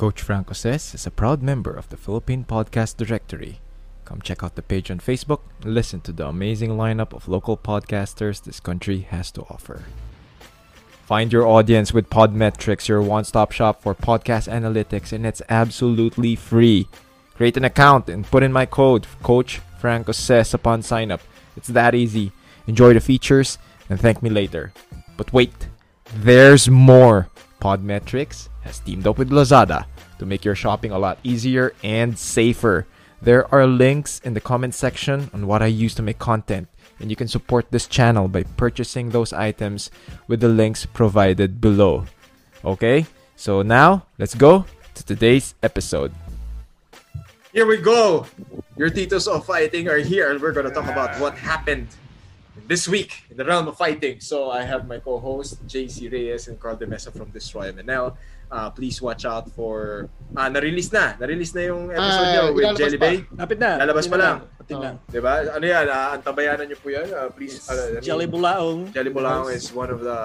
Coach Franco says is a proud member of the Philippine Podcast Directory. Come check out the page on Facebook and listen to the amazing lineup of local podcasters this country has to offer. Find your audience with Podmetrics, your one stop shop for podcast analytics, and it's absolutely free. Create an account and put in my code, Coach Franco says, upon sign up. It's that easy. Enjoy the features and thank me later. But wait, there's more. Podmetrics has teamed up with Lazada to make your shopping a lot easier and safer. There are links in the comment section on what I use to make content, and you can support this channel by purchasing those items with the links provided below. Okay, so now let's go to today's episode. Here we go. Your Titos of Fighting are here, and we're to talk about what happened this week in the realm of fighting. So I have my co-host JC Reyes and Carl De Mesa from Destroy MNL. Uh, please watch out for ah na-release na. Na-release na yung episode Ah, nyo with ilalabas Jelly pa. Bay. Lapit na. Lalabas pa lang. Lapit lang. Di ba? Ano yan? Uh, antabayanan nyo po yan. Uh, please. Yes. ano, Jelly Bulaong. Jelly Bulaong is one of the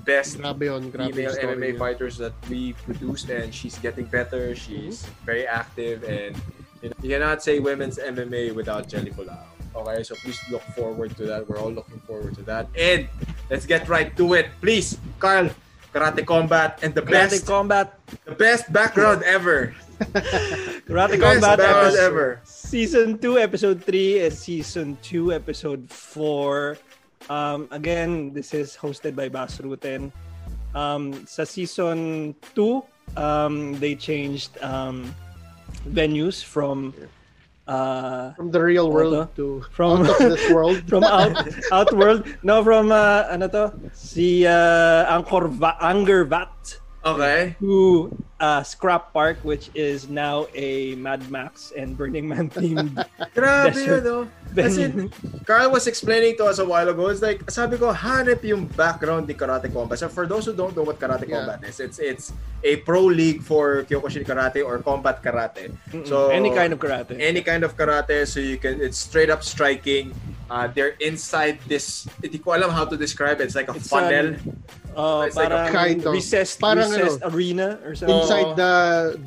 best Grabe yun, grabe female yung story MMA niya. fighters that we produced and she's getting better. She's very active and you, know, you cannot say women's MMA without Jelly Bulao. Okay, so please look forward to that. We're all looking forward to that. And let's get right to it. Please, Carl, Karate Combat and the Karate best Combat. the best background ever. Karate The best Combat background episode, ever. Season 2, Episode 3, and Season 2, Episode 4. Um, again, this is hosted by Bas Ruten. Um, sa Season 2, um, they changed um, venues from uh, From the real world Ano to From- out of this world. from out outworld no from uh, ano to? Si uh, Angkor Va- Angkor Wat Okay. to uh, Scrap Park which is now a Mad Max and Burning Man themed Grabe yun, no? Kasi venue. Carl was explaining to us a while ago, it's like, sabi ko, hanip yung background ni Karate Combat. So for those who don't know what Karate Yeah. Combat is, it's it's a pro league for Kyokushin Karate or Combat Karate. So any kind of karate any kind of karate, so you can, it's straight up striking. Uh, they're inside this, hindi ko alam how to describe it. It's like a It's, funnel. Uh, It's like a parang kind of- recessed, parang recessed ano, arena or something Inside the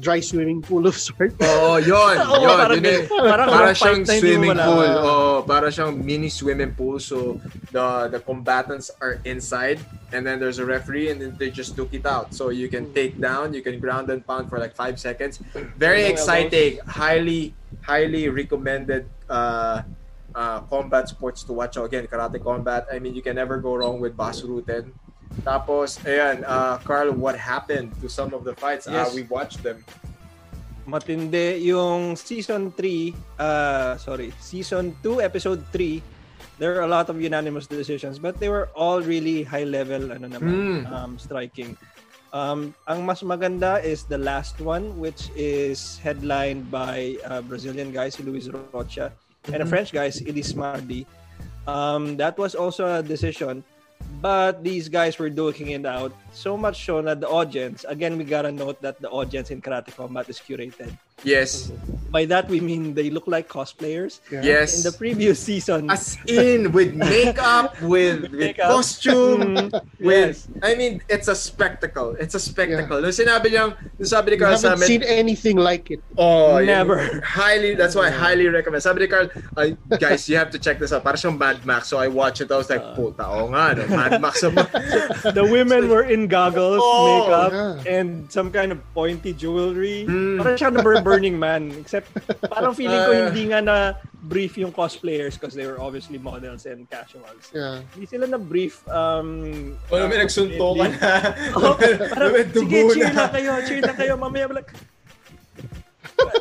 dry swimming pool of sorts. Oo, oh, yun. Oo, yun. parang yun eh. Parang para walang siyang swimming pool. Oh, para siyang mini swimming pool. So the the combatants are inside and then there's a referee and then they just took it out. So you can take down, you can ground and pound for like five seconds. Very exciting. Highly, highly recommended uh, uh, combat sports to watch. Again, karate combat. I mean, you can never go wrong with Basuruten. Tapos, ayan, uh, Carl, what happened to some of the fights? Uh, Yes. we watched them. matindi yung season 3 uh sorry season 2 episode 3 there are a lot of unanimous decisions but they were all really high level ano naman Mm. um striking um ang mas maganda is the last one which is headlined by a Brazilian guy si Luis Rocha and a French guy si Elise Mardi um that was also a decision but these guys were duking it out so much so that the audience again we gotta note that the audience in karate combat is curated Yes. by that we mean they look like cosplayers Yes. in the previous season As in, with makeup, with, with Makeup. costume, with... Yes. I mean, it's a spectacle. It's a spectacle. Nung sinabi niyang, nung sabi ni You Carl sa haven't amin, seen anything like it. oh, yun, Never. highly, that's why I highly recommend. Sabi ni Carl, "Ay, guys, you have to check this out. Para siyang Mad Max. So I watched it. I was like, Uh. puta, oo nga, no? Mad Max. the women were in goggles Oh, makeup yeah. and some kind of pointy jewelry Mm. parang siya na Bur- Burning Man except parang feeling ko Ah. hindi nga na brief yung cosplayers because they were obviously models and casuals Yeah. hindi sila na brief um Wala, may nagsuntukan na. Oh, parang, sige, cheer na. kayo, cheer lang kayo. Mamaya, like,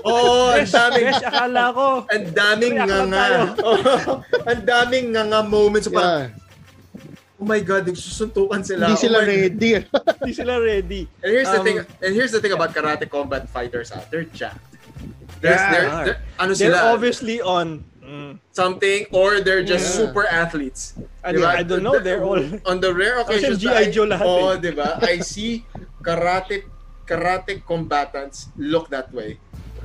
Oo, ang daming, besh, akala ko. ang daming lang nga tayo. ang daming nga nga moments. So parang, Yeah. Oh my God, nagsusuntukan sila. Hindi Oh sila God. ready. Hindi sila ready. And here's the Um, thing. And here's the thing about karate combat fighters. Ah, they're jacked. There's, Yeah. they're, they're, ano They're sila? obviously on. Mm. something or they're just Yeah. super athletes. I, Diba? I don't know, they're all... on the rare occasions G.I. that I- Joe lahat Oo, eh. di ba? I see karate karate combatants look that way.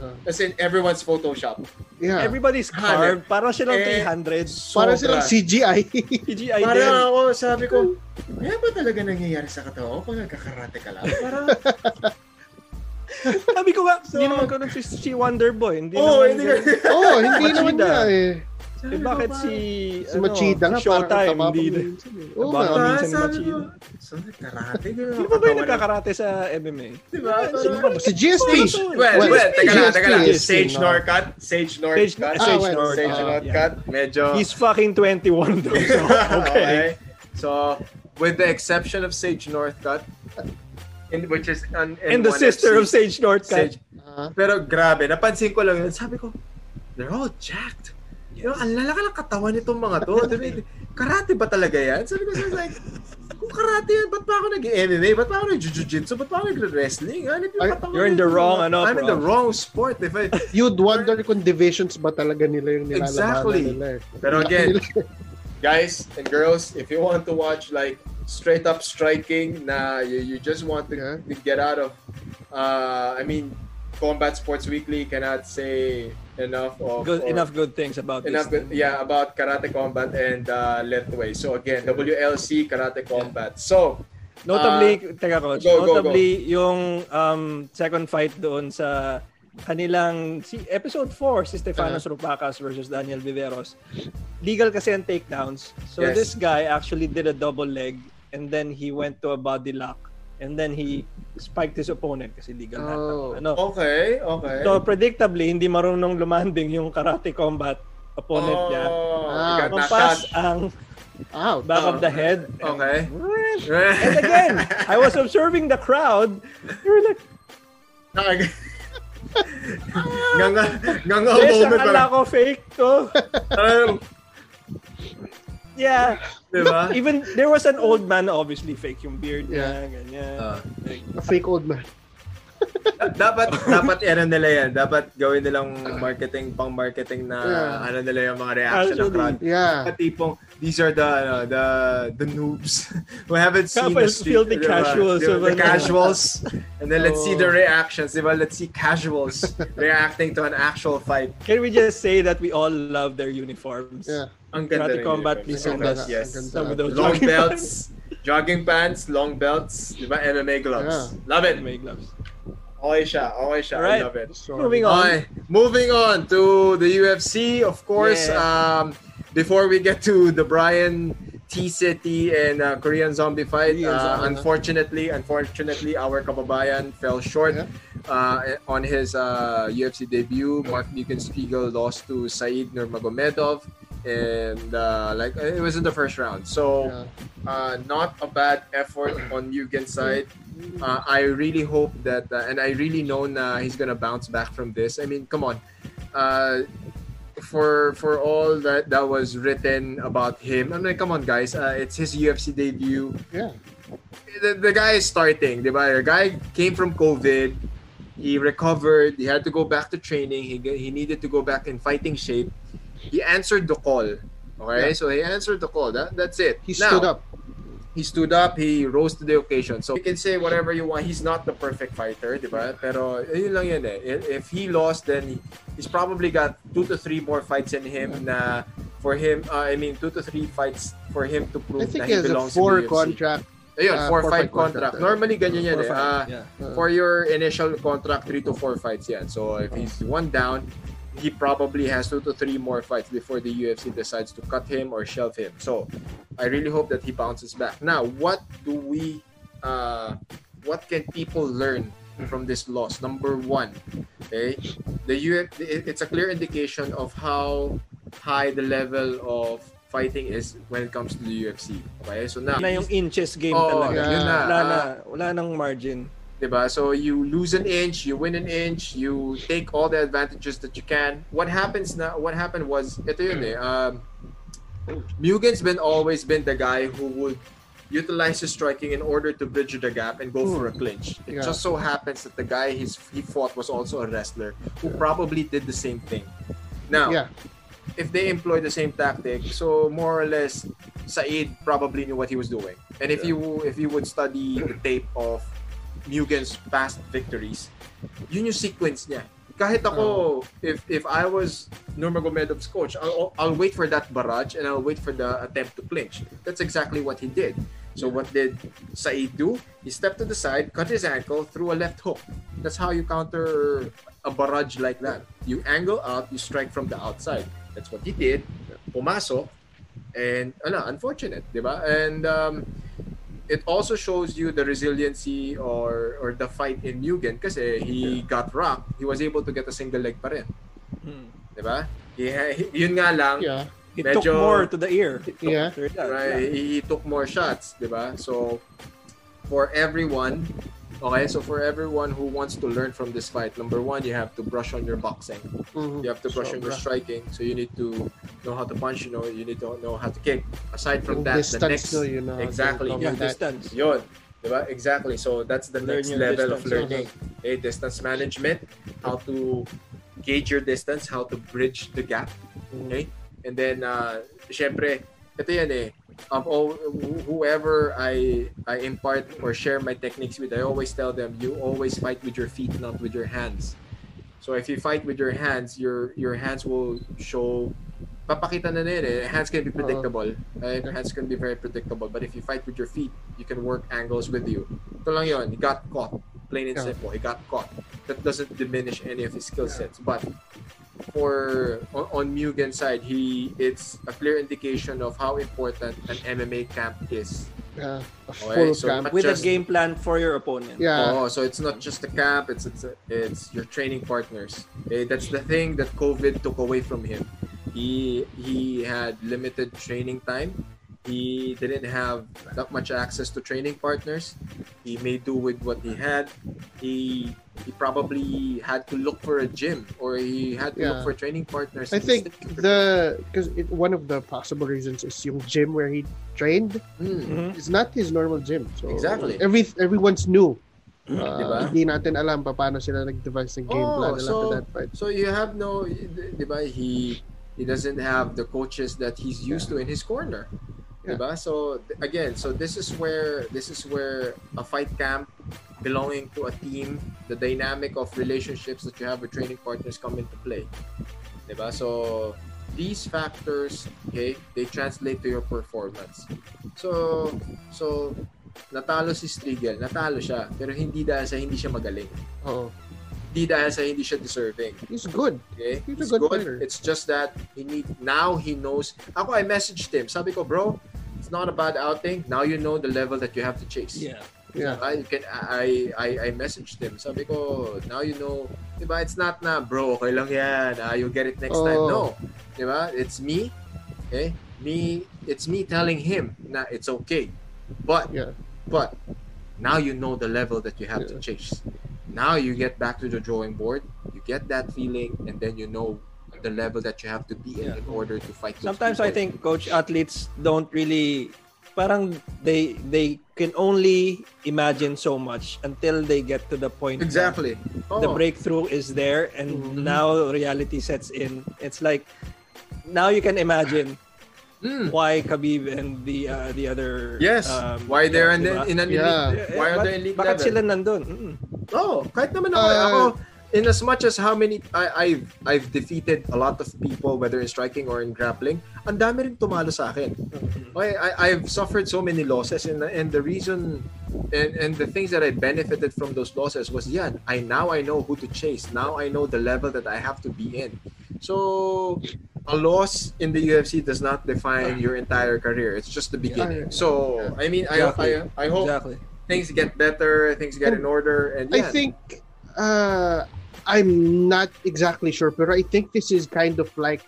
Uh, As in, everyone's Photoshop. yeah. Everybody's carved. Parang silang Eh, 300. Parang Sobra. silang CGI. CGI din. Parang ako, sabi ko, kaya ba talaga nangyayari sa katawan ko pag nagkakarate ka lang? Parang, nga, So- hindi naman ganun si, si Wonder Boy. Hindi Oo, naman hindi. Oo, hindi naman niya eh. Eh, bakit si, Si Machida nga, si parang Showtime, hindi. minsan eh. Oo Baka nga. minsan ni Machida. So, karate. Sino ba ba yung nagkakarate sa MMA? Diba? Sino ba? Si GSP. Well, Well, well, teka lang, teka lang. Sage no. Northcutt. Sage Northcutt. Sage, Ah, Sage Ah, Northcutt. Medyo... He's fucking 21 though. So, okay. So, with the exception of Sage Northcutt, in, which is an, in And the sister FC, of Sage Northcutt. Sage. Ah. Pero grabe, napansin ko lang yun. Sabi ko, they're all jacked. You know, ang lalaki ng katawan nitong mga to. Diba? Karate ba talaga yan? Sabi ko, so like, kung karate yan, ba't pa ako nag-MMA? Ba't pa ako nag-jiu-jitsu? Ba't pa ako nag-wrestling? Ano yung katawan you're in the wrong, ano, I'm in the wrong sport. If I, You'd wonder kung divisions ba talaga nila yung nilalabanan Exactly. nila eh. Pero again, guys and girls, if you want to watch like straight up striking, na you, you just want to, Yeah. to get out of, uh, I mean, Combat Sports Weekly cannot say enough of Good, or- enough good things about enough this. good, yeah about Karate Combat and uh, Lethway. So again, WLC Karate Combat. So Notably, teka coach, go, go, notably yung um, second fight doon sa kanilang si episode 4 si Stefanos Rupacas versus Daniel Viveros. Legal kasi ang takedowns. So Yes. this guy actually did a double leg and then he went to a body lock and then he spiked his opponent kasi legal na. Oh. Ano? okay, okay. So predictably hindi marunong lumanding yung karate combat opponent niya. Oh, Ah, you got knocked Kumpas out. ang Out. back of the Oh, head. Okay. And again, I was observing the crowd. They were like, nga nga nga nga Yes, moment akala parang, ko fake to. parang, Yeah. diba? Even, there was an old man, obviously, fake yung beard Yeah. niya, ganyan. Ah. Like, A fake old man. dapat dapat ano nila yan dapat gawin nilang marketing pang marketing na Yeah. ano nila yung mga reaction ng crowd Yeah. Mga tipong these are the ano, the the noobs who haven't seen Kapal, the street, filthy diba? casuals Diba? of the casuals and then let's see the Oh. reactions diba? let's see casuals reacting to an actual fight can we just say that we all love their uniforms? Yeah. Ang ganda Karate rin combat, yun. please Ang send ganda. yes Ang ganda. some of those long jogging belts jogging pants long belts diba MMA gloves Yeah. love it pants. May gloves. okay siya okay siya I Alright. love it So, Moving on. Okay, moving on to the UFC, of course. Yeah. Um, before we get to the Brian T City and uh, Korean Zombie fight, Korean uh, Zombie. unfortunately, unfortunately, our kababayan fell short Yeah. uh, on his uh, UFC debut. Mark Spiegel lost to Said Nurmagomedov, and uh, like it was in the first round. So yeah. uh, not a bad effort on Mugen's side. Uh, I really hope that, uh, and I really know na he's gonna bounce back from this. I mean, come on, uh, for for all that that was written about him. I mean, come on, guys, uh, it's his UFC debut. Yeah. The, the guy is starting, diba? The guy came from COVID. He recovered. He had to go back to training. He he needed to go back in fighting shape. He answered the call. Okay, Yeah. so he answered the call. That that's it. He Now, stood up. he stood up, he rose to the occasion. So you can say whatever you want. He's not the perfect fighter, di ba? Pero yun lang yun eh. If- he lost, then he- he's probably got two to three more fights in him na for him, uh, I mean, two to three fights for him to prove na he he belongs in the UFC. contract. Ayun, uh, four, fight contract. contract. Normally, ganyan yan Four, eh. five, Ah, yeah. Uh, for your initial contract, three to four fights yan. So if he's one down, he probably has two to three more fights before the UFC decides to cut him or shelve him. So I really hope that he bounces back. Now, what do we, uh, what can people learn from this loss? Number one, okay, the Uf, it- it's a clear indication of how high the level of fighting is when it comes to the UFC. Okay, so now Na yung inches game Oh, talaga. yun na. Wala na, wala nang margin. Diba? So you lose an inch, you win an inch, you take all the advantages that you can. What happens now? What happened was ito yun eh. Um, Mugen's been always been the guy who would utilize his striking in order to bridge the gap and go for a clinch. It Yeah. just so happens that the guy he's, he fought was also a wrestler who probably did the same thing. Now, Yeah. if they employ the same tactic, so more or less, Said probably knew what he was doing. And if you if you would study the tape of Mugen's past victories, yun yung sequence niya. Kahit ako, if if I was Nurmagomedov's coach, I'll, I'll wait for that barrage and I'll wait for the attempt to clinch. That's exactly what he did. So what did Said do? He stepped to the side, cut his ankle, threw a left hook. That's how you counter a barrage like that. You angle out, you strike from the outside. That's what he did. Pumasok. And, ano, unfortunate, di ba? And um, it also shows you the resiliency or or the fight in Mugen kasi he got rocked. He was able to get a single leg pa rin. Hmm. Di ba? He, he- yun nga lang, Yeah. He took Medyo- more to the ear. Yeah. After that, right, he, he took more shots, di ba? So, for everyone, okay, so for everyone who wants to learn from this fight, number one, you have to brush on your boxing. Mhm. You have to brush on your striking. So you need to know how to punch, you know, you need to know how to kick. Aside from that, the next yun na. exactly. Yeah, distance. Yun. Diba? Exactly. So that's the Learn next level of distance. learning. Okay, distance management, how to gauge your distance, how to bridge the gap. Okay? And then, uh, syempre, ito yan eh, of all, wh- whoever I I impart or share my techniques with, I always tell them, you always fight with your feet, not with your hands. So if you fight with your hands, your your hands will show papakita na na eh. Hands can be predictable. Right? Hands can be very predictable. But if you fight with your feet, you can work angles with you. Ito lang yun. He got caught. Plain and simple. He got caught. That doesn't diminish any of his skill sets. But for on, on Mugen's side, he it's a clear indication of how important an MMA camp is. Yeah. A Okay, full so camp. With just- a game plan for your opponent. Yeah. Oh, so it's not just a camp; it's it's it's your training partners. Okay, that's the thing that COVID took away from him. He he had limited training time. He didn't have that much access to training partners. He made do with what he had. He he probably had to look for a gym or he had to look for training partners. I think the because one of the possible reasons is yung gym where he trained Hmm. Mhm. is not his normal gym. So Exactly. Every everyone's new. Uh, Diba? Hindi natin alam pa paano sila nag-devise ng game Oh, plan nila so- for that fight. So you have no, di ba? He he doesn't have the coaches that he's used to in his corner. Yeah. Diba? So again, so this is where this is where a fight camp belonging to a team, the dynamic of relationships that you have with training partners come into play. Diba? So these factors, okay, they translate to your performance. So so natalo si Striegel, natalo siya, pero hindi dahil sa hindi siya magaling. Oo. Hindi dahil sa hindi siya deserving. He's good. Okay? He's He's, a good good. player. It's just that he need now he knows. Ako I messaged him. Sabi ko, bro, not a bad outing. Now you know the level that you have to chase. Yeah. Yeah. I you can I I I messaged him. Sabi ko, now you know, 'di ba? It's not na, bro, okay lang 'yan. Ah, you'll get it next time. No. No. 'Di ba? It's me. Okay? Me, it's me telling him na it's okay. But Yeah. but now you know the level that you have to chase. Now you get back to the drawing board, you get that feeling, and then you know the level that you have to be in Yeah. in order to fight. those Sometimes I think coach athletes don't really parang they they can only imagine so much until they get to the point na exactly. the Oh. breakthrough is there and Mhm. now reality sets in. It's like now you can imagine Mm. why Khabib and the uh, the other Yes. um, Why they're in, the, in an Yeah. Why are they in elite Bakit level? sila nandun? Mm. Oh, kahit naman ako, Uh, ako, in as much as how many I, I've I've defeated a lot of people whether in striking or in grappling, ang dami rin tumalo sa akin. Okay, I I've suffered so many losses and and the reason and and the things that I benefited from those losses was yeah, I now I know who to chase. Now I know the level that I have to be in. So a loss in the UFC does not define your entire career. It's just the beginning. Yeah. So I mean I Exactly. I, I hope Exactly. things get better, things get in order and I think uh, I'm not exactly sure, but I think this is kind of like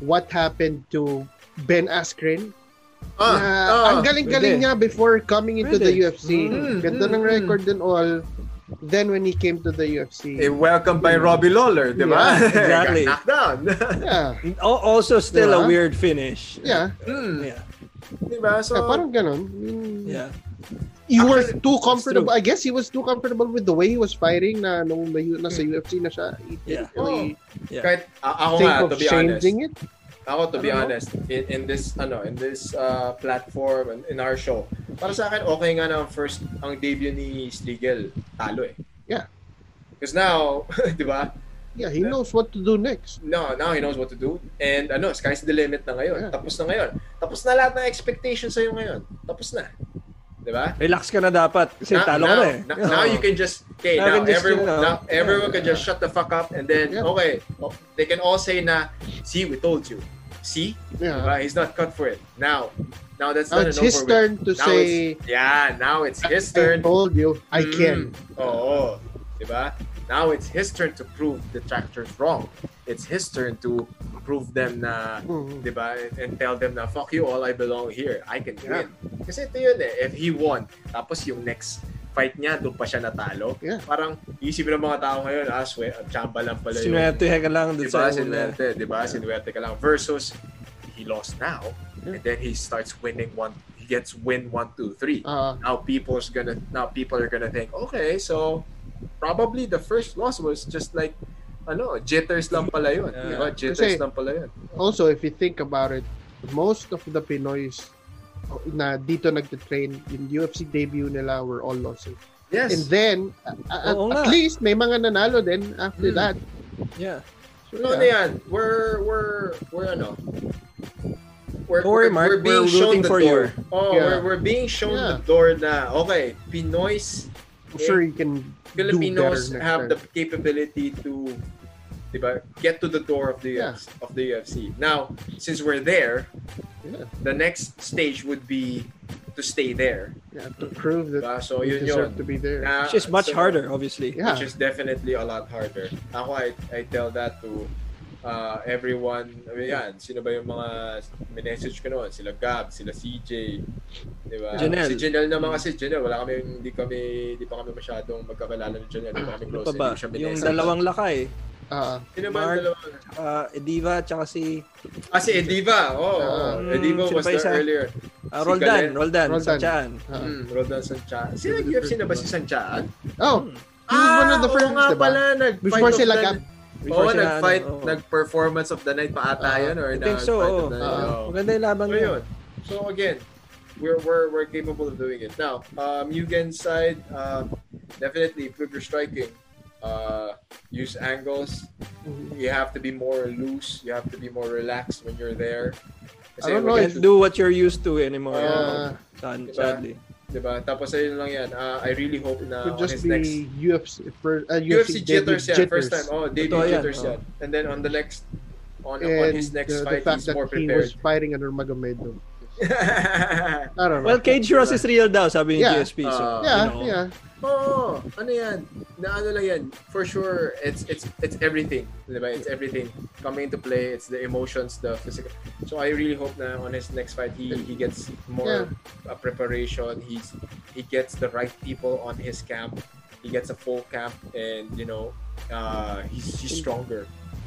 what happened to Ben Askren. Ah, na ah, ang galing-galing niya before coming into the Pwede. UFC. Mm, Ganda mm, ng mm. record and all. Then when he came to the UFC, Eh, welcome by Robbie Lawler, di ba? Yeah, exactly. Knocked down. yeah, Al- Also still a Diba? weird finish. yeah, mm, Yeah. di ba? So, yeah, parang ganun. Mm, Yeah. You were too comfortable. I guess he was too comfortable with the way he was fighting na nung na, nasa UFC na siya. Yeah. really Yeah. kahit a- ako nga, to be honest, it. ako to be know. honest, in, in this, ano, in this uh, platform, and in our show, para sa akin, okay nga na ang first, ang debut ni Sliegel, talo eh. Yeah. Because now, di ba? Yeah, he knows what to do next. No, now he knows what to do. And ano, sky's the limit na ngayon. Yeah. Tapos na ngayon. Tapos na lahat ng expectations sa'yo ngayon. Tapos na. Di ba? Relax ka na dapat kasi Now, talo ka now, na eh. now, now you can just okay Now now, can just, everyone you know, now everyone can yeah. just shut the fuck up and then Yeah. okay oh, they can all say na see we told you see Yeah. Diba? he's not cut for it now now that's Now not it's an his with. turn to Now say, yeah now it's his I turn told you, I Mm. can. Oo. Diba? Now it's his turn to prove the tractor's wrong. It's his turn to prove them na, Mhm. diba? And tell them na, fuck you all, I belong here. I can Yeah. win. Kasi ito yun eh. If he won, tapos yung next fight niya, doon pa siya natalo. Yeah. Parang isipin ng mga tao ngayon, ah, swe, chamba lang pala yun. Sinuwerte ka lang dun Diba? sa una. Sinuwerte. Diba? Sinuwerte ka lang. Versus, he lost now. And then he starts winning one. He gets win one, two, three Uh, now people's gonna now people are gonna think okay so probably the first loss was just like ano jitters lang pala yun Yeah. di ba jitters Kasi- lang pala yun also, if you think about it, most of the Pinoys na dito nagtitrain, yung UFC debut nila were all losses. yes And then, uh, Oo at, nga. at least, may mga nanalo din after Hmm. that. Yeah. So, ano yeah. yan we're we're we're ano we're, Don't worry, we're, Mark. we're being We're shown the for door you. oh Yeah. we're, we're being shown Yeah. the door na okay Pinoys I'm sure you can Filipinos do next have time. the capability to diba, get to the door of the Yeah. UFC, of the UFC. Now, since we're there, Yeah. the next stage would be to stay there. Yeah, to prove that Diba? So you yun deserve yun. to be there. Na- Which is much so- harder, obviously. Yeah. Which is definitely a lot harder. Ako, I, I tell that to uh, everyone. I mean, yan, sino ba yung mga minessage ko noon? Sila Gab, sila CJ. Diba? Janelle. Si Janelle naman kasi, Janelle, wala kami, hindi kami, hindi pa kami masyadong magkakalala ni Janelle. Hindi pa kami Ano close. pa ba? Siya Yung dalawang lakay. Ah, Sino ba yung Mark. dalawang? Uh, Ediva, tsaka si Ah, si Ediva. Oh, Ah. oh. Ediva was sino there isa? earlier. uh, Si Roldan. Galen. Roldan. Roldan. Sanchaan. ah. Mm, Roldan Sanchaan. Sino UFC na ba si Sanchaan? Oh, he was one of the first, nga diba? pala. Nag Before sila Gab. Before Oo, sila, nag-fight, ano, oo. nag-performance of the night pa ata Ah, yun? Or I think so, night? Ah. Oo. Maganda yung laban So yun. So again, we're we're we're capable of doing it. Now, um, Mugen's side, uh, definitely improve your striking. Uh, use angles. Mhm. You have to be more loose. You have to be more relaxed when you're there. I don't know do what you're used to anymore. Yeah. Sad- Diba? sadly. Diba? Tapos ayun lang yan. Uh, I really hope na could on just his be next UFC, for, uh, UFC, debut jitters yan. First time. Oh, debut Totoo yan, jitters oh. yan. And then on the next on, on And his next the, the fight, fact he's that more he was prepared. fighting under Magomedo. I don't know. Well, Cage Ross is real daw, sabi ni Yeah. GSP. So, Ah. yeah, you know, yeah. Oo, ano yan? Na ano lang yan? For sure, it's it's it's everything. Diba? It's everything coming into play. It's the emotions, the physical. So I really hope na on his next fight, he he gets more uh, preparation. He's he gets the right people on his camp. He gets a full camp, and you know, uh, he's he's stronger.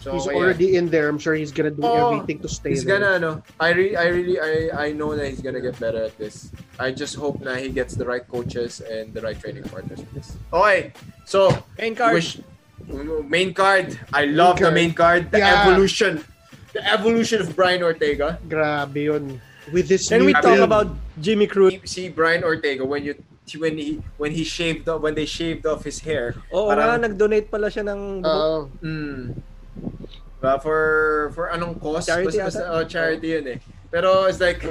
So He's okay, already in there. I'm sure he's gonna do Oh, everything to stay He's there. gonna ano, I re- I really I I know that he's gonna get better at this. I just hope na he gets the right coaches and the right training partners for this. Okay. So, Main card. wish main card. I love the card. main card. The Yeah. evolution. The evolution of Brian Ortega. Grabe yun. With this Can we talk build. about Jimmy Cruz? See Brian Ortega when you when he when he shaved off when they shaved off his hair. Oo Parang- nga, nag-donate pala siya ng. Oo. Mm. Diba? For for anong cause? Charity Basta, basta, oh, charity yun eh. Pero it's like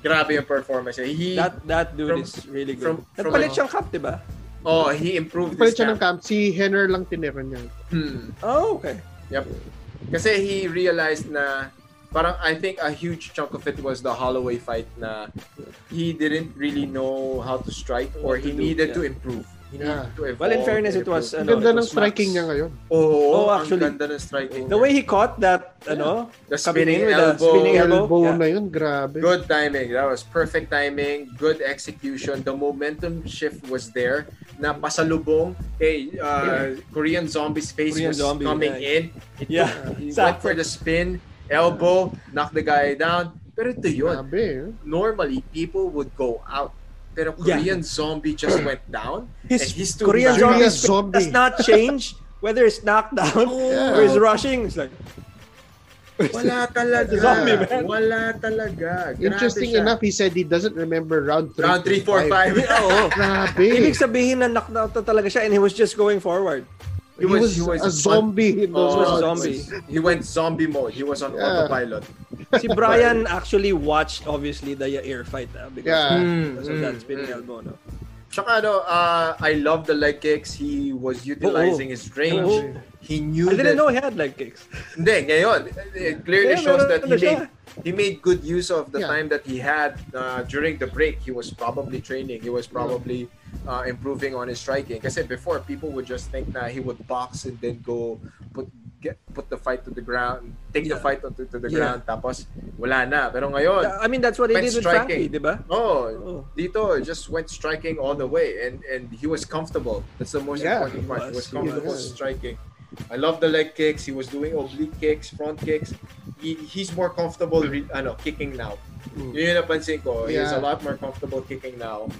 grabe yung performance. niya. He that that dude from- is really good. from- from- Nagpalit siyang cup, di ba? oh, he improved Palit his siya ng camp. Si Henner lang tinira niya. Hmm. Oh, okay. Yep. Kasi he realized na parang I think a huge chunk of it was the Holloway fight na he didn't really know how to strike or he do, needed yeah. to improve. He Yeah. to evolve. Well, in fairness, and it was. Ang Ano, ganda it ng striking max. niya ngayon. Oo, Oh, ang actually, ganda ng striking. The way he caught that, ano, the spinning in with the elbow. spinning elbow. Elbow Yeah. na yun, grabe. Good timing. That was perfect timing. Good execution. The momentum shift was there. Na pasalubong kay uh, Korean Zombie's face Korean was Zombie, coming yeah. in. He, Yeah, took- he went for the spin, elbow, knocked the guy down. Pero ito yun. Grabe. eh. Normally, people would go out. Pero Yeah. Korean Zombie just went down. His and he's too Korean zombie, zombie. does not change whether it's knocked down Yeah. or is rushing. It's like, Wala talaga. Zombie, man. Wala talaga. Grabe Interesting siya. enough, he said he doesn't remember round 3. Round 3, 4, 5. Oo. Grabe. Ibig sabihin na knocked out na talaga siya and he was just going forward. He, was, a zombie those Oh, was rounds. zombie. He went zombie mode. He was on Yeah. autopilot. si Brian actually watched obviously the Yair fight ah, because Yeah. because of that Mm, spinning mm. elbow no. Tsaka ano, uh, I love the leg kicks. He was utilizing his range. Oo. He knew I didn't that know he had leg kicks. Hindi, ngayon, it clearly Yeah, shows that he made he made good use of the Yeah. time that he had uh, during the break. He was probably training. He was probably uh, improving on his striking. Kasi before, people would just think that he would box and then go put get put the fight to the ground, take the Yeah. fight to, to the Yeah. ground, tapos wala na. Pero ngayon, I mean that's what he Went did with striking. Frankie, di ba? oh, Oh. Dito just went striking all the way, and and he was comfortable. That's the most Yeah, important he part. He was. comfortable was. striking. I love the leg kicks. He was doing oblique kicks, front kicks. He, he's more comfortable re, ano, kicking now. Mm. Yun yung napansin ko. He's Yeah. a lot more comfortable kicking now.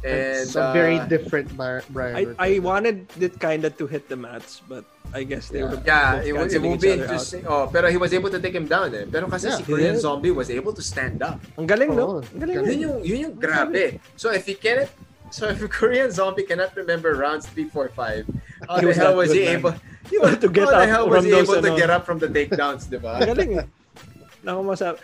And It's a very uh, different Bar- Brian. I, I wanted it kind of to hit the mats, but I guess they Yeah. were Yeah, it, will- it will be other out. interesting. Oh, pero he was able to take him down eh. Pero kasi Yeah, si Korean did. Zombie was able to stand up. Ang galing, Oo, no? Ang galing. galing. Yun yung, yun yung grabe. So if he cannot, so if Korean Zombie cannot remember rounds 3, 4, 5, how He the was hell was he man. able, He wanted to get how the up hell from was he able to ano. get up from the takedowns, di ba? Ang galing eh. Naku masabi.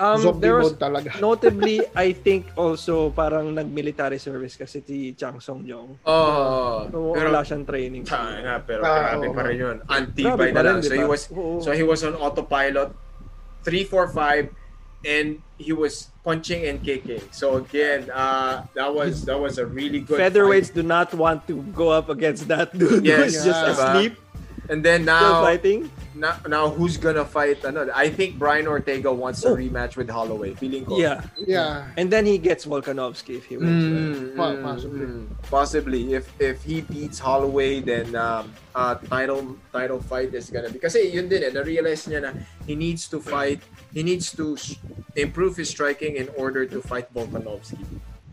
Um, Zombie there was mode talaga. notably, I think also parang nag-military service kasi si Chang Song Jong. Oh, So, pero wala siyang training. Nga, pero Ah, grabe oo. pa rin yun. Antibay na lang. rin, So he was Oo. so he was on autopilot 3 4 5 and he was punching and kicking. So again, uh that was that was a really good Featherweights fight. do not want to go up against that dude Yes, who's just yeah. asleep And then still now fighting. now, now who's gonna fight ano? I think Brian Ortega wants a Oh. rematch with Holloway. Feeling ko. Yeah. Yeah. And then he gets Volkanovski if he wins. Mm, Po- mm, possibly. mm. Possibly. If if he beats Holloway, then um, uh, title title fight is gonna be. Kasi yun din eh, na-realize niya na he needs to fight, he needs to improve his striking in order to fight Volkanovski.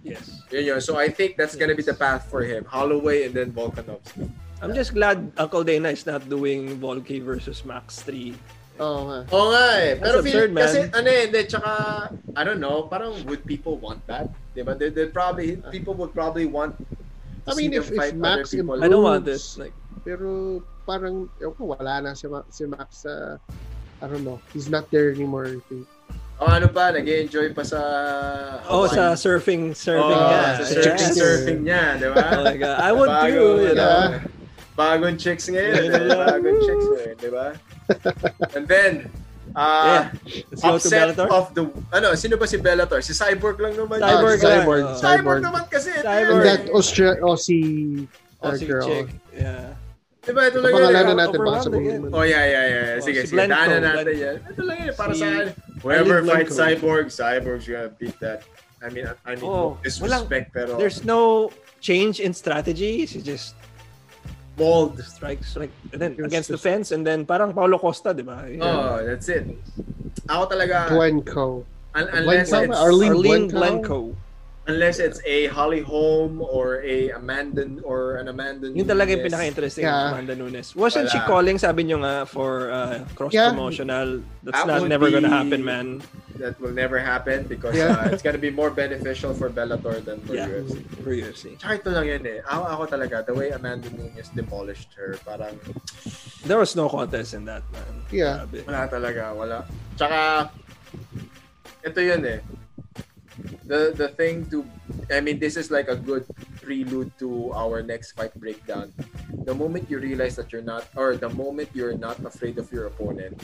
Yes. Yun yun. So I think that's gonna be the path for him. Holloway and then Volkanovski. I'm just glad Uncle Dana is not doing Volky versus Max 3. Oo nga. Oo nga eh. Pero That's feel, absurd, man. kasi ano eh, hindi, tsaka, I don't know, parang would people want that? Diba? They, they probably, people would probably want I mean, if, if Max people. I don't want improves, this. Like, Pero parang, ewan ko, wala na si, Ma- si Max sa, I don't know, he's not there anymore. I think. O ano pa, nag-enjoy pa sa oh, Hawaii. sa surfing, surfing Oh, niya. sa surfing, Yes. surfing niya, di ba? Oh my God. I would Bago, too, you know. Bagong chicks ngayon. Yeah. eh. Bagong chicks ngayon, di ba? And then, uh, to upset of the, ano, sino ba si Bellator? Si Cyborg lang naman. Cyborg. Cyborg, Oh. Cyborg Cyborg. naman kasi. ito Cyborg. And that. Austra- oh, si, Oh, uh, si girl. Chick. Yeah. Di ba, ito lang yun. Pangalanan eh. natin baka sabihin. Oh, yeah, yeah, yeah. Oh, Sige, si sige. Daanan natin yan. Ito lang yun. Para Si sa. Whoever fights. Cyborg, Cyborg's gonna beat that. I mean, I mean, Oh, no disrespect, pero There's no change in strategy. He just bold. strike, strike, and then against the fence, and then parang Paulo Costa, di ba? Oh, that's it. Ako talaga, Gwenco. un- unless it's, Arlene Arlene Blanco? Blanco. Unless it's a Holly Holm or a Amanda or an Amanda Yun talaga yung Nunes. pinaka-interesting Yeah. yeah. Amanda Nunes. Wasn't she Wala. calling, sabi nyo nga, for uh, cross-promotional? That's That not never gonna be- happen, man. That will never happen because Yeah. uh, it's gonna be more beneficial for Bellator than for Yeah. UFC. For UFC. Tsaka ito lang yun eh. Ako, ako talaga, the way Amanda Nunes demolished her, parang There was no contest in that, man. Yeah. Grabe. Wala talaga, wala. Tsaka, ito yun eh. The the thing to, I mean, this is like a good prelude to our next fight breakdown. The moment you realize that you're not, or the moment you're not afraid of your opponent,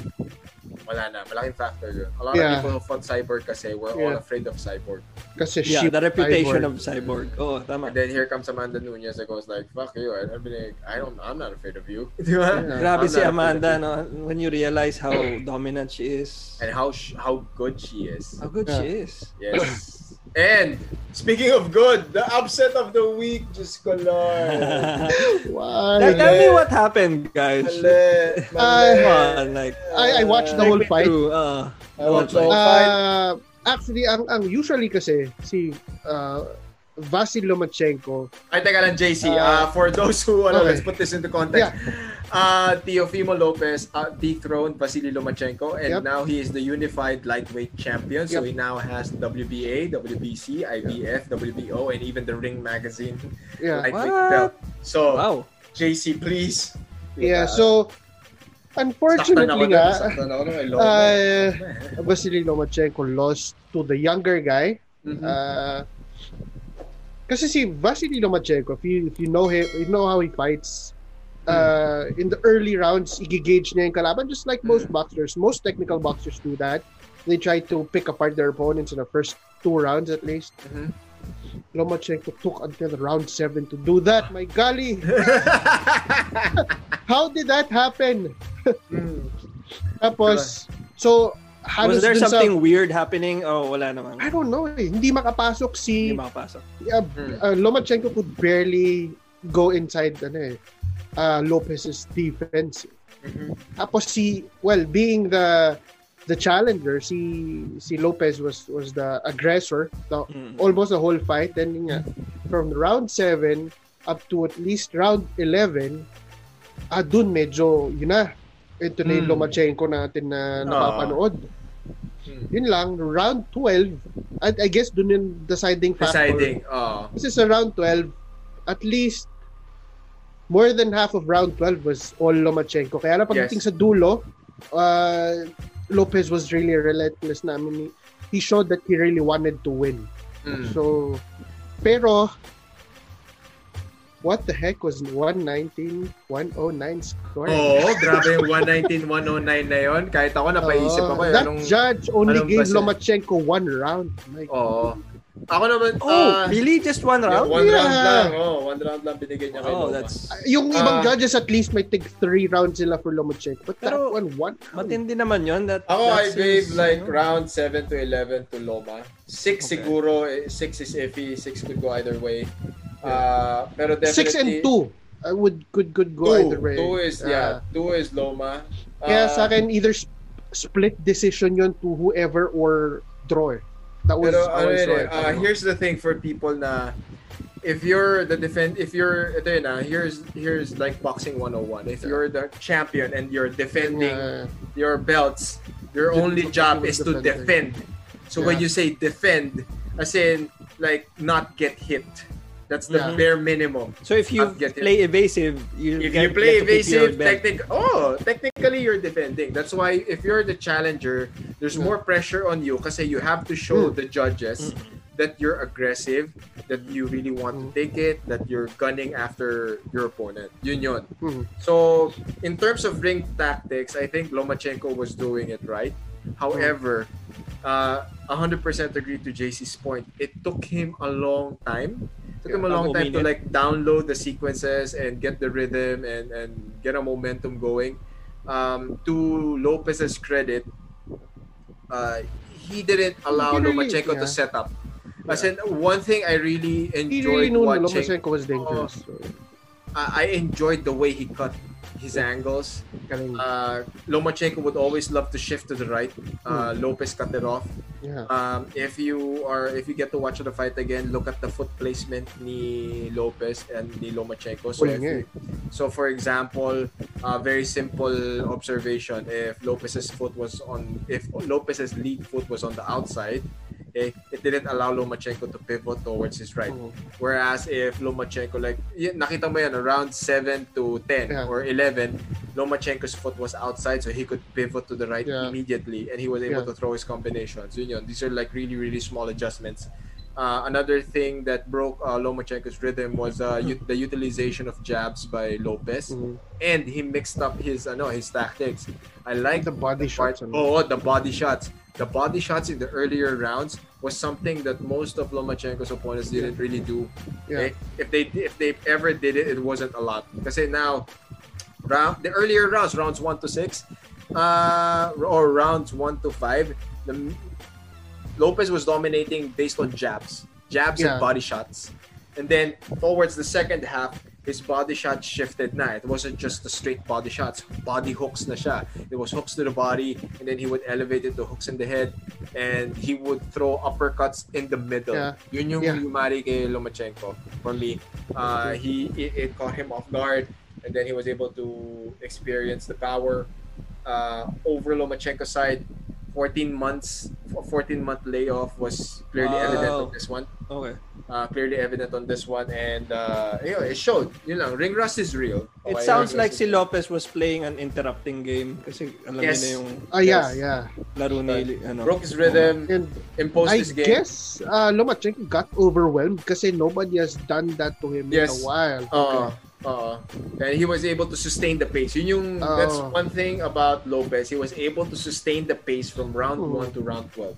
wala na. Malaking factor yun. A lot Yeah. of people who fought Cyborg kasi were all Yeah. afraid of Cyborg. Kasi Yeah, the reputation Cyborg. of Cyborg. Oh, tama. And then here comes Amanda Nunes that goes like, fuck you. I, I, mean, like, I don't, I'm not afraid of you. Di ba? Yeah. Grabe I'm si not afraid of Amanda, you. no? When you realize how dominant she is. And how sh- how good she is. How good Yeah. she is. Yes. And speaking of good, the upset of the week, just ko Lord. Why? Tell, tell me what happened, guys. Mali, on, like, I, I watched the whole fight. through, uh, I watched the whole Uh, fight. actually, ang, ang usually kasi, si uh, Vasil Lomachenko, Ay, teka lang, JC. Uh, Uh, for those who, ano, okay. let's put this into context. Uh, Teofimo Lopez uh, dethroned Vasily Lomachenko and Yep. now he is the unified lightweight champion. So Yep. he now has WBA, WBC, IBF, WBO, and even the Ring Magazine yeah. lightweight What? belt. So, wow. JC, please. Yeah, so unfortunately nga, uh, Vasily Lomachenko lost to the younger guy. Mhm. Uh, kasi si Vasily Lomachenko, if you, if you know him, you know how he fights, uh, in the early rounds, i-gauge niya yung kalaban just like most Mm. boxers. Most technical boxers do that. They try to pick apart their opponents in the first two rounds at least. Mhm. Lomachenko took until round seven to do that. My golly, how did that happen? Mm. Tapos, so, halos Was there dun sa- something weird happening? Oh, wala naman. I don't know eh. Hindi makapasok si Hindi makapasok. uh, Hmm. uh, Lomachenko could barely go inside ano eh, uh, Lopez's defense. Mhm. Tapos si well being the the challenger si si Lopez was was the aggressor the, Mm. almost the whole fight then yun nga from round 7 up to at least round 11 ah dun medyo yun na ito na yung Hmm. Lomachenko natin na Ah. napapanood Hmm. yun lang round 12 I, I guess dun yung deciding factor Deciding. Oh. kasi sa round 12, at least more than half of round 12 was all Lomachenko. Kaya na pagdating Yes. sa dulo, uh, Lopez was really relentless na. I mean, he showed that he really wanted to win. Mm. So, pero, what the heck was 119, 109 score? Oo, grabe yung 119-109 na yun. Kahit ako napaisip Oh, ako. eh, that anong, judge only anong gave base- Lomachenko one round. My Oo. Ako naman, Oh, ah, really? Just one yeah, round? one round Yeah. lang. Oh, one round lang binigay niya kay Oh, Loma. that's... Yung ibang Ah. judges at least may take three rounds sila for Lomachenko. But that Pero, one, one round. Matindi naman yun. That, Ako, that I gave seems, like ano, round 7 to 11 to Loma. 6 Okay. siguro, 6 is iffy, 6 could go either way. Uh, pero definitely... Six and two. I would could could go Two. either way. Two is, yeah, Ah, two is Loma. kaya Ah, sa akin either sp- split decision yon to whoever or draw. eh. That was Pero how ano I yun eh, uh, here's the thing for people na if you're the defend if you're ito yun ah, here's here's like boxing 101 if you're the champion and you're defending Uh, your belts your only job is to defend. So when Yeah. you say defend as in like not get hit that's the Yeah. bare minimum So if you play evasive, you if you play evasive, technic oh, technically you're defending. That's why if you're the challenger, there's Yeah. more pressure on you kasi you have to show Mm. the judges that you're aggressive, that you really want to Mm. take it, that you're gunning after your opponent. Yun yun. So, in terms of ring tactics, I think Lomachenko was doing it right. However, uh, 100% agree to JC's point. It took him a long time. It took him a long time to like download the sequences and get the rhythm and and get a momentum going. Um, to Lopez's credit, uh, he didn't allow He really- Lomachenko to set up. As in, one thing I really enjoyed He really knew watching. Lomachenko was dangerous. So, I enjoyed the way he cut his angles. galing. Uh, Lomachenko would always love to shift to the right. Uh, Lopez cut it off. yeah. Um, if you are, if you get to watch the fight again, look at the foot placement ni Lopez and ni Lomachenko. So, Huli if nga you- so for example, a very simple observation: if Lopez's foot was on, if Lopez's lead foot was on the outside, eh, it didn't allow Lomachenko to pivot towards his right. Mhm. Whereas if Lomachenko, like, y- nakita mo yan, around 7 to 10 Yeah. or 11, Lomachenko's foot was outside so he could pivot to the right Yeah. immediately and he was able Yeah. to throw his combinations. Yun yun. These are like really, really small adjustments. Uh, another thing that broke uh, Lomachenko's rhythm was uh, Hmm. u- the utilization of jabs by Lopez Mhm. and he mixed up his ano his tactics. I like the body part, shots. oh, the body shots. The body shots in the earlier rounds was something that most of Lomachenko's opponents didn't really do. Yeah. If they if they ever did it, it wasn't a lot. Kasi now, round the earlier rounds, rounds one to six, uh, or rounds one to five, the Lopez was dominating based on jabs, jabs Yeah. and body shots, and then towards the second half, his body shots shifted na. It wasn't just the straight body shots. Body hooks na siya. It was hooks to the body, and then he would elevate it to hooks in the head, and he would throw uppercuts in the middle. Yeah. Yun yung Yeah. kay Lomachenko. For me, uh, he it, it caught him off guard, and then he was able to experience the power uh, over Lomachenko's side. 14 months, 14 month layoff was clearly evident Wow. on this one. Okay. uh, clearly evident on this one and uh, you know, it showed. Yun lang, ring rust is real. It Okay, sounds ring like si Lopez was playing an interrupting game kasi alam Yes. niya na yung Ah, yeah, Yes. yeah. laro ni ano. broke his rhythm, And imposed I his game. guess uh, Lomachenko got overwhelmed kasi nobody has done that to him Yes. in a while. Oo. Oo. And he was able to sustain the pace. Yun yung, Oo. that's one thing about Lopez. He was able to sustain the pace from round Oo. 1 to round 12.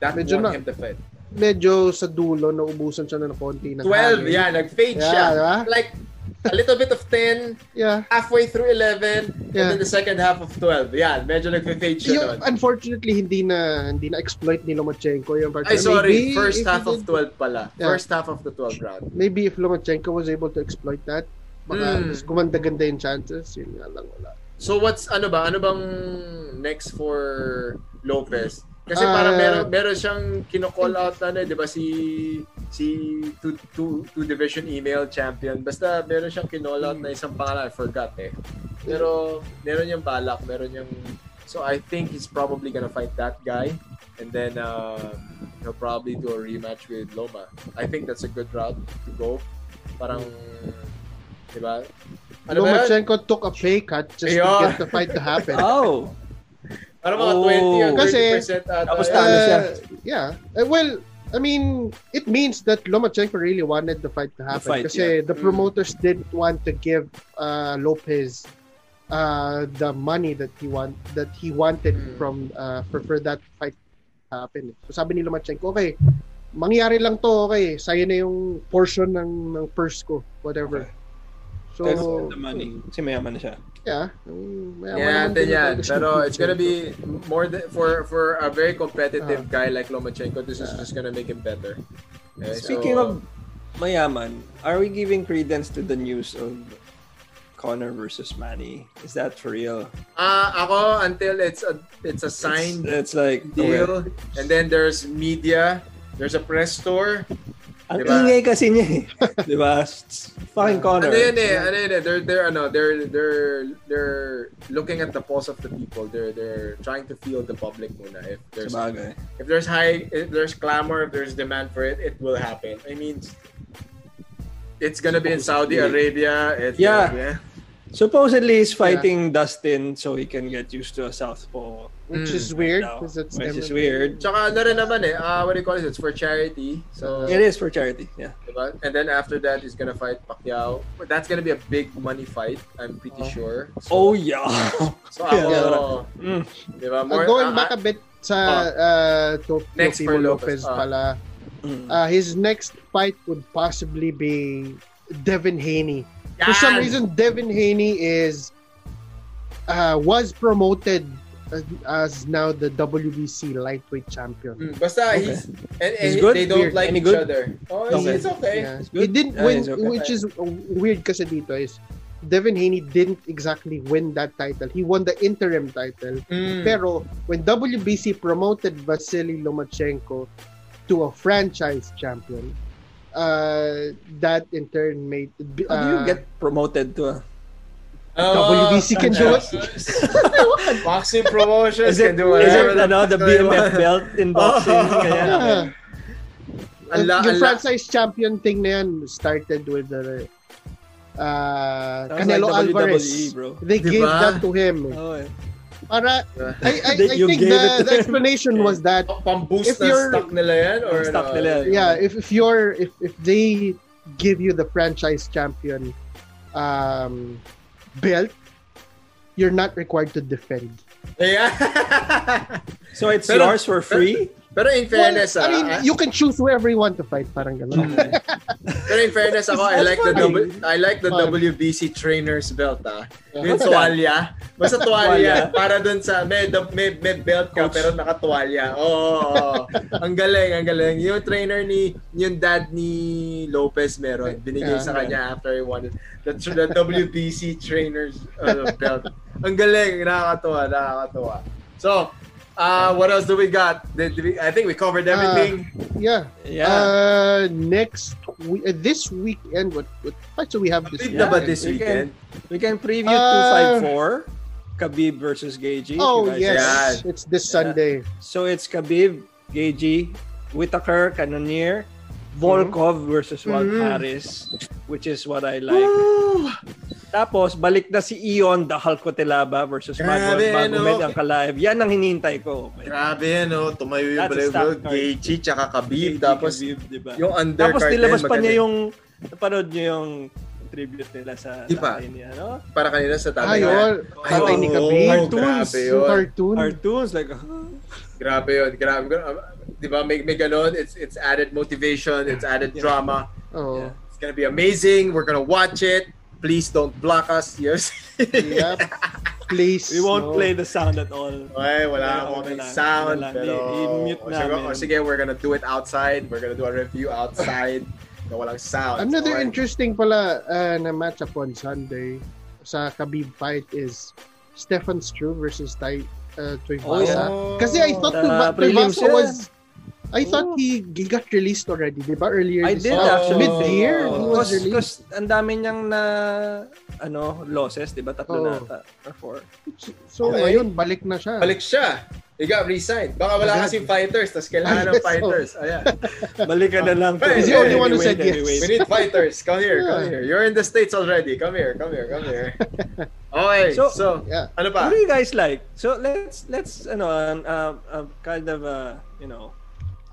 That Medyo won na- him the fight. Medyo sa dulo, naubusan siya ng konti ng 12, hangin. yeah, nag-fade Yeah, siya. diba? Like, a little bit of 10, Yeah. halfway through 11, and Yeah. then the second half of 12. Yeah, medyo nag-fade siya Yung, doon. unfortunately, hindi na hindi na exploit ni Lomachenko yung part. Ay, sorry. Maybe First half of did- 12 pala. Yeah. First half of the 12 round. Maybe if Lomachenko was able to exploit that, baka Mm. mas gumanda-ganda yung chances. Yun nga lang wala. So what's ano ba? Ano bang next for Lopez? Kasi Ah. parang meron meron siyang kino-call out na, ano, 'di ba si si two, two, two division email champion. Basta meron siyang kinall out na isang pangalan, I forgot eh. Pero meron yung balak, meron yung So I think he's probably gonna fight that guy and then uh, he'll probably do a rematch with Loma. I think that's a good route to go. Parang 'di ba? Ano ba? yun? Lomachenko took a pay cut just Yeah. to get the fight to happen. Oh. Parang mga Oh. 20 or 30% Kasi, ata. tapos talo siya. Uh, yeah. Uh, well, I mean, it means that Lomachenko really wanted the fight to happen. fight, kasi the Mm. promoters didn't want to give uh, Lopez uh, the money that he want that he wanted Mm. from uh, for, for that fight to happen. So sabi ni Lomachenko, okay, mangyari lang to, okay, sa'yo na yung portion ng, ng purse ko, whatever. Okay. So, So, the money. Kasi mayaman na siya. yeah. mayaman Yeah, naman din din yan. Pero it's gonna be more than, for for a very competitive Ah. guy like Lomachenko, this is just gonna make him better. Okay, Speaking so- of mayaman, are we giving credence to the news of Connor versus Manny? Is that for real? Ah, ako until it's a it's a It's, signed it's like deal okay. and then there's media, there's a press tour. Ang Diba? ingay kasi niya eh. Di ba? Fucking Connor. Ano yun eh, ano yun eh, they're they're ano, they're they're they're looking at the pulse of the people. They're they're trying to feel the public muna if there's Sabagay. if there's high if there's clamor if there's demand for it it will happen i mean it's gonna be in saudi arabia it's Yeah. yeah Supposedly, he's fighting Dustin so he can get used to a southpaw. Which Mm. is weird. Because it's Which is weird. Tsaka ano rin naman eh, uh, what do you call it? It's for charity. So, It is for charity. Yeah. diba? And then after that, he's gonna fight Pacquiao. That's gonna be a big money fight, I'm pretty Oh. sure. So, Oh, yeah. so ako, Yeah. Mm. diba? Uh, going ah, back a bit sa uh, to Next Teofimo Lopez Lopez, ah. pala, Mm. uh, his next fight would possibly be Devin Haney. For some reason, Devin Haney is uh, was promoted as, as now the WBC lightweight champion. Mm, Basta Okay. he's and, and He's good? they don't Weird. like Any each good? other. Oh, it's, Okay. it's okay. Yeah. It's He didn't Yeah, win, okay. which is uh, weird kasi dito is Devin Haney didn't exactly win that title. He won the interim title. Mm. Pero when WBC promoted Vasily Lomachenko to a franchise champion, uh, that in turn made How do you uh, get promoted to a... Oh, WBC can do it. Boxing promotions Is it, can do is whatever it ano, the BMF belt in boxing? Oh. Kaya, Yeah. Ang la- yung ang la- franchise champion thing na yan started with the uh, Sounds Canelo like WWE, Alvarez. bro. They Diba? gave that to him. Oh, eh. Para, I, I, I think the, the him. explanation was that Pang-boost If you're- stock nila yan? Or stock nila. yeah, if, if you're if, if they give you the franchise champion um, belt, you're not required to defend. Yeah. So it's Pero- yours for free? Pero in fairness, well, I mean, ah, you can choose whoever you want to fight. Parang gano'n. Pero in fairness ako, I like the w, I like the. WBC trainers belt ah. Yung tuwalya. Basta tuwalya para dun sa may may, may belt ka Coach. pero nakatuwalya. Oo. oo. ang galing, ang galing. Yung trainer ni yung dad ni Lopez meron. Binigay Yeah. sa kanya after he won. The, the WBC trainers uh, belt. Ang galing, nakakatuwa, nakakatuwa. So, uh, what else do we got? Did, did we, I think we covered everything. yeah. Yeah. Uh, next we, uh, this weekend, what what fights do we have this weekend? ba this we weekend? we can preview Uh, 254. Khabib versus Gagey. Oh you guys yes, Yeah. it's this Yeah. Sunday. So it's Khabib, Gagey, Whitaker, Cannonier Volkov versus Walt Mhm. Harris, which is what I like. Tapos, balik na si Ion, the Hulk Cotelaba versus Mago, Grabe, Magomed no? ang kalive. Yan ang hinihintay ko. Grabe yan, no? Tumayo yung card. Gaethje, tsaka Khabib. Tapos, Khabib, diba? yung undercard Tapos nilabas pa niya yung napanood niyo yung tribute nila sa Di pa. tatay niya, no? Para kanina sa tatay niya. Ayun. Tatay ni Khabib. Cartoons. Grabe Yung yun. cartoon. Cartoons, like. Grabe yun. Grabe. Di ba? May, may ganon. It's, it's added motivation. It's added Yeah. drama. Oh. Yeah. It's gonna be amazing. We're gonna watch it. Please don't block us. Yes. Yep. Please. we won't no. play the sound at all. Okay, wala Yeah, akong okay lang. sound. Wala. Pero, I-mute o, sige, namin. o, sige, we're gonna do it outside. We're gonna do a review outside. na walang sound. Another Okay? interesting pala uh, na matchup on Sunday sa Khabib fight is Stefan Struve versus Tai uh, Oh, Tuivasa. Oh. Kasi I thought Tuivasa was I Oh. thought he, he got released already, di ba? Earlier I this did year. actually. Mid-year, Oh. he was Because, released. because ang dami niyang na ano losses, 'di ba? Tatlo Oo. na ata or four. So Okay. ngayon, balik na siya. Balik siya. He got resigned. Baka wala kasing fighters, tapos kailangan ng so. fighters. Ayan. Balik ka na lang. Hey, He's the only one who said yes. We need fighters. Come here, come here. You're in the States already. Come here, come here, come here. Okay, so, So- Yeah. ano pa? What do you guys like? So let's let's ano um, um, um, kind of uh, you know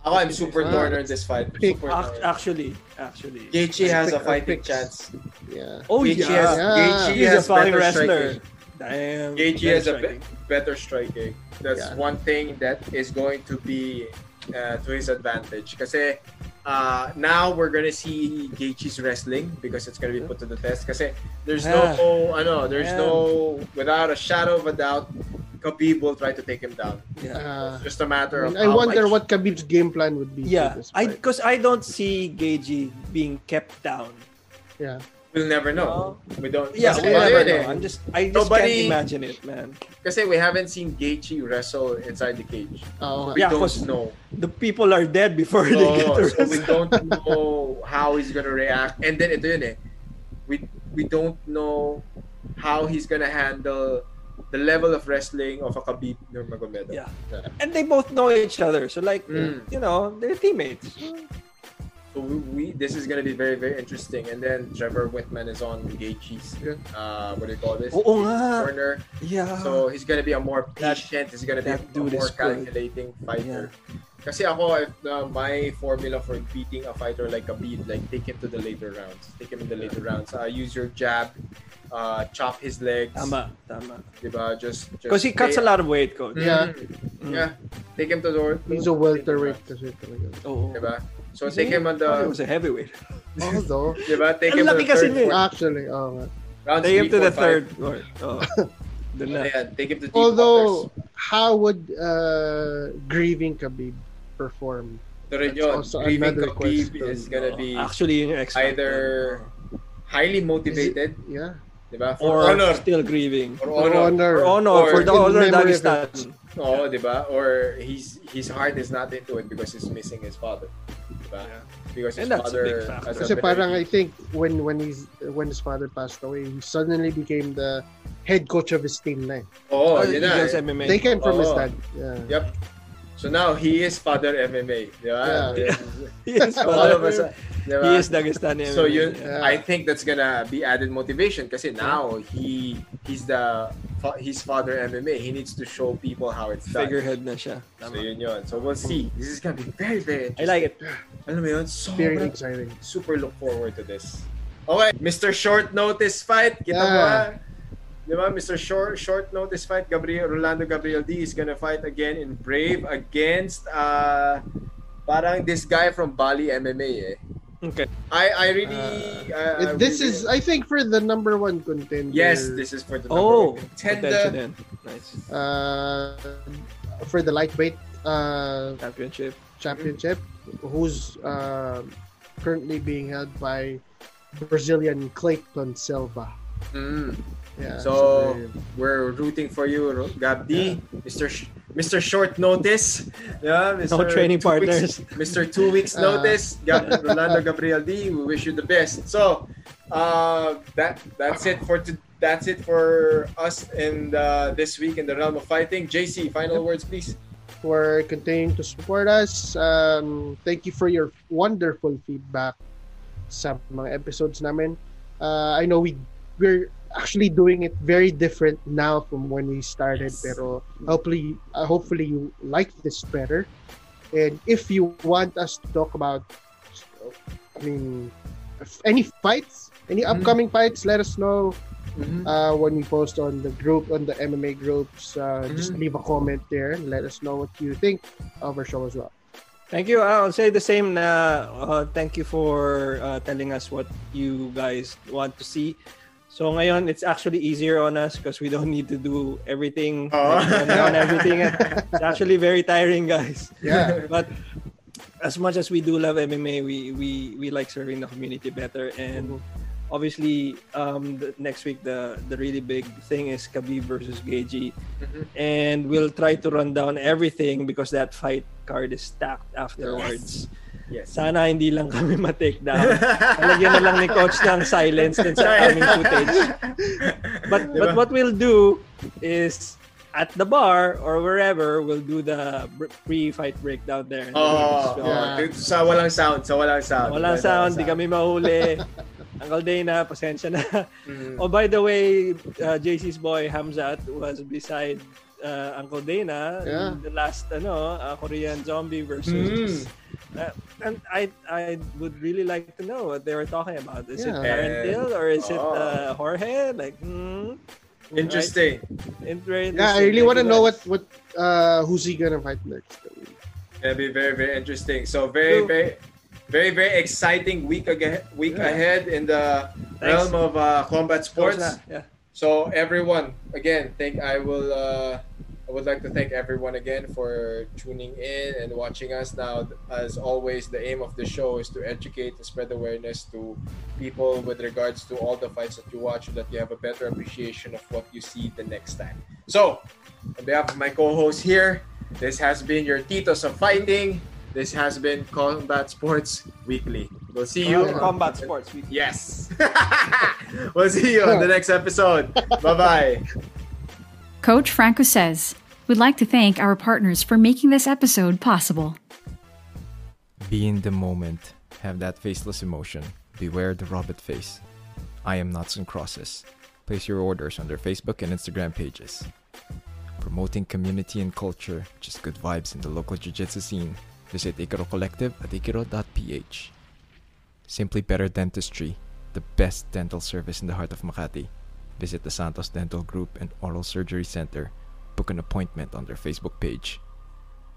Ako, I'm super Ah. torn in this fight. Pick. Super ac- actually actually Gaethje has a fighting picks. chance. Yeah. Oh Gaethje yeah. has, Yeah. Gaethje He's a has fucking better wrestler. striking. Damn. Gaethje better has a be- better striking. That's Yeah. one thing that is going to be uh, to his advantage. Kasi uh, now we're gonna see Gaethje's wrestling because it's gonna be put to the test. Kasi there's Yeah. no, ano, there's Yeah. no, without a shadow of a doubt, Khabib will try to take him down. Yeah. Uh, It's just a matter of I how wonder much. what Khabib's game plan would be. Yeah, I because I don't see Gagey being kept down. Yeah. We'll never know. We don't. Yeah, we ano never yun eh. know. I'm just I just Nobody- can't imagine it, man. Kasi we haven't seen Gaethje wrestle inside the cage. Oo We. Yeah, don't 'cause know. The people are dead before they get So, to so we don't know how he's gonna react. And then ito yun eh. We we don't know how he's gonna handle the level of wrestling of a Khabib Nurmagomedov. Yeah. And they both know each other, so like Mm. you know they're teammates. So we, we this is gonna be very very interesting. And then Trevor Whitman is on Gaethje's Yeah. uh what do you call this? Oo nga. corner. Yeah. So he's gonna be a more patient. he's gonna be a more good. calculating fighter. Kasi ako, if, uh, my formula for beating a fighter like Khabib, like take him to the later rounds. Take him in the later rounds. Uh, use your jab, uh, chop his legs. tama, tama. Diba? Just, just Because he cuts a lot of weight, coach. Yeah. Mm. Yeah. Take him to the He's a welterweight kasi talaga. Oo. Diba? So Kasi take him on I thought he was a heavyweight. Although, diba? Take him to the kasi third, niya. actually, oo nga. rounds Take him three, to the four, third. five. Or, oh. Doon na. Yeah, take him to deep Although, waters. how would uh, grieving Khabib perform? Ito rin that's yun. also Grieving another Khabib question. is gonna be Actually, yun yung X factor. either highly motivated, Yeah. diba? For or honor. still grieving. For For honor. honor. For honor, Or for the in honor memory of Dagestan. Oo, di ba? Or he's his heart is not into it because he's missing his father. Di ba? Because his And that's a big father factor. has a Kasi very- parang I think when when he's when his father passed away, he suddenly became the head coach of his team na. eh. Oo, Oh, yun na. Eagles eh. MMA. Taken from his Oo. dad. Yeah. Yep. So now he is father MMA. Di ba? Yeah. He is, So all of us, di ba? he is Dagestani MMA. So yun, Yeah. I think that's gonna be added motivation kasi now he he's the he's father MMA. He needs to show people how it's done. Figurehead na siya. So Tama. yun yun. So we'll see. This is gonna be very very I interesting. like it. Alam mo yun? So Very exciting. super look forward to this. Okay, Mr. Short Notice Fight. Kita mo Yeah. Ba? Di ba, Mr. Short, short Notice Fight, Gabriel, Rolando Gabriel D is gonna fight again in Brave against uh, parang this guy from Bali MMA eh. Okay. I I really uh, It- this really- is, I think, for the number one contender. yes, this is for the Oh, number one potential contender. din. Nice. uh, for the lightweight uh, Championship. championship, who's uh, currently being held by Brazilian Clayton Silva. Mm. Yeah. So, very- We're rooting for you, Ro- Gab D, Mr. Sh- Mr. Short Notice. Yeah, Mr. No training Two partners. Weeks, Mr. Two Weeks Uh, Notice, Gab- Rolando Gabriel D. We wish you the best. So, uh, that that's it for to, that's it for us in the, this week in the realm of fighting. JC, final words, please. for continuing to support us. Um, thank you for your wonderful feedback sa mga episodes namin. Uh, I know we we're actually doing it very different now from when we started, Yes. pero hopefully uh, hopefully you like this better. And if you want us to talk about, I mean, any fights, any Mhm. upcoming fights, let us know Mhm. uh, when we post on the group on the MMA groups. Uh, Just Mhm. leave a comment there and let us know what you think of our show as well. Thank you. I'll say the same na uh, thank you for uh, telling us what you guys want to see. So ngayon, it's actually easier on us because we don't need to do everything Oh. on everything. It's actually very tiring, guys. Yeah. But as much as we do love MMA, we we we like serving the community better. And obviously, um, the, next week the the really big thing is Khabib versus Geji, Mhm. and we'll try to run down everything because that fight card is stacked afterwards. Yes. Sana hindi lang kami ma-take down. Talagyan na lang ni coach ng silence dun sa aming footage. But Diba? but what we'll do is at the bar or wherever we'll do the pre-fight breakdown there. Oh, yeah. dito sa walang sound, sa walang sound. Walang sound, di kami mahuli. Uncle Dana, pasensya na. Mhm. Oh, by the way, uh, JC's boy Hamzat was beside uh, Uncle Dana Yeah. the last ano, uh, Korean zombie versus uh, and I I would really like to know what they were talking about. Is Yeah. it Karen And- Till or is it Oh. uh, Jorge? Like, hmm, Interesting. right? Very Yeah, I really want to know what what uh who's he gonna fight next. It'll be very, very interesting. So very, True. very, very, very exciting week again, week Yeah. ahead in the Thanks. realm of uh, combat sports. Yeah. So everyone, again, think I will. Uh, I would like to thank everyone again for tuning in and watching us. Now, as always, the aim of the show is to educate and spread awareness to people with regards to all the fights that you watch, so that you have a better appreciation of what you see the next time. So, on behalf of my co-host here, this has been your Titos of Fighting. This has been Combat Sports Weekly. We'll see you. Oh, Combat sports. We Yes. we'll see you on the next episode. Bye bye. Coach Franco says, We'd like to thank our partners for making this episode possible. Be in the moment. Have that faceless emotion. Beware the Robert face. I am Nuts and Crosses. Place your orders on their Facebook and Instagram pages. Promoting community and culture, just good vibes in the local jiu-jitsu scene. Visit Ikaro Collective at ikaro.ph. Simply Better Dentistry, the best dental service in the heart of Makati. Visit the Santos Dental Group and Oral Surgery Center. Book an appointment on their Facebook page.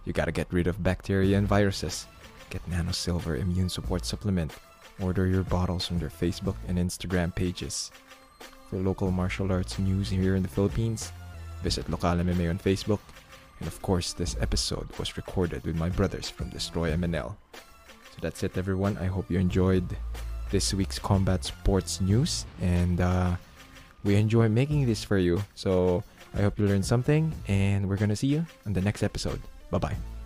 You gotta get rid of bacteria and viruses. Get Nano Silver Immune Support Supplement. Order your bottles on their Facebook and Instagram pages. For local martial arts news here in the Philippines, visit Local MMA on Facebook. And of course, this episode was recorded with my brothers from Destroy MNL. So that's it, everyone. I hope you enjoyed this week's combat sports news, and uh, we enjoy making this for you. So I hope you learned something, and we're gonna see you on the next episode. Bye bye.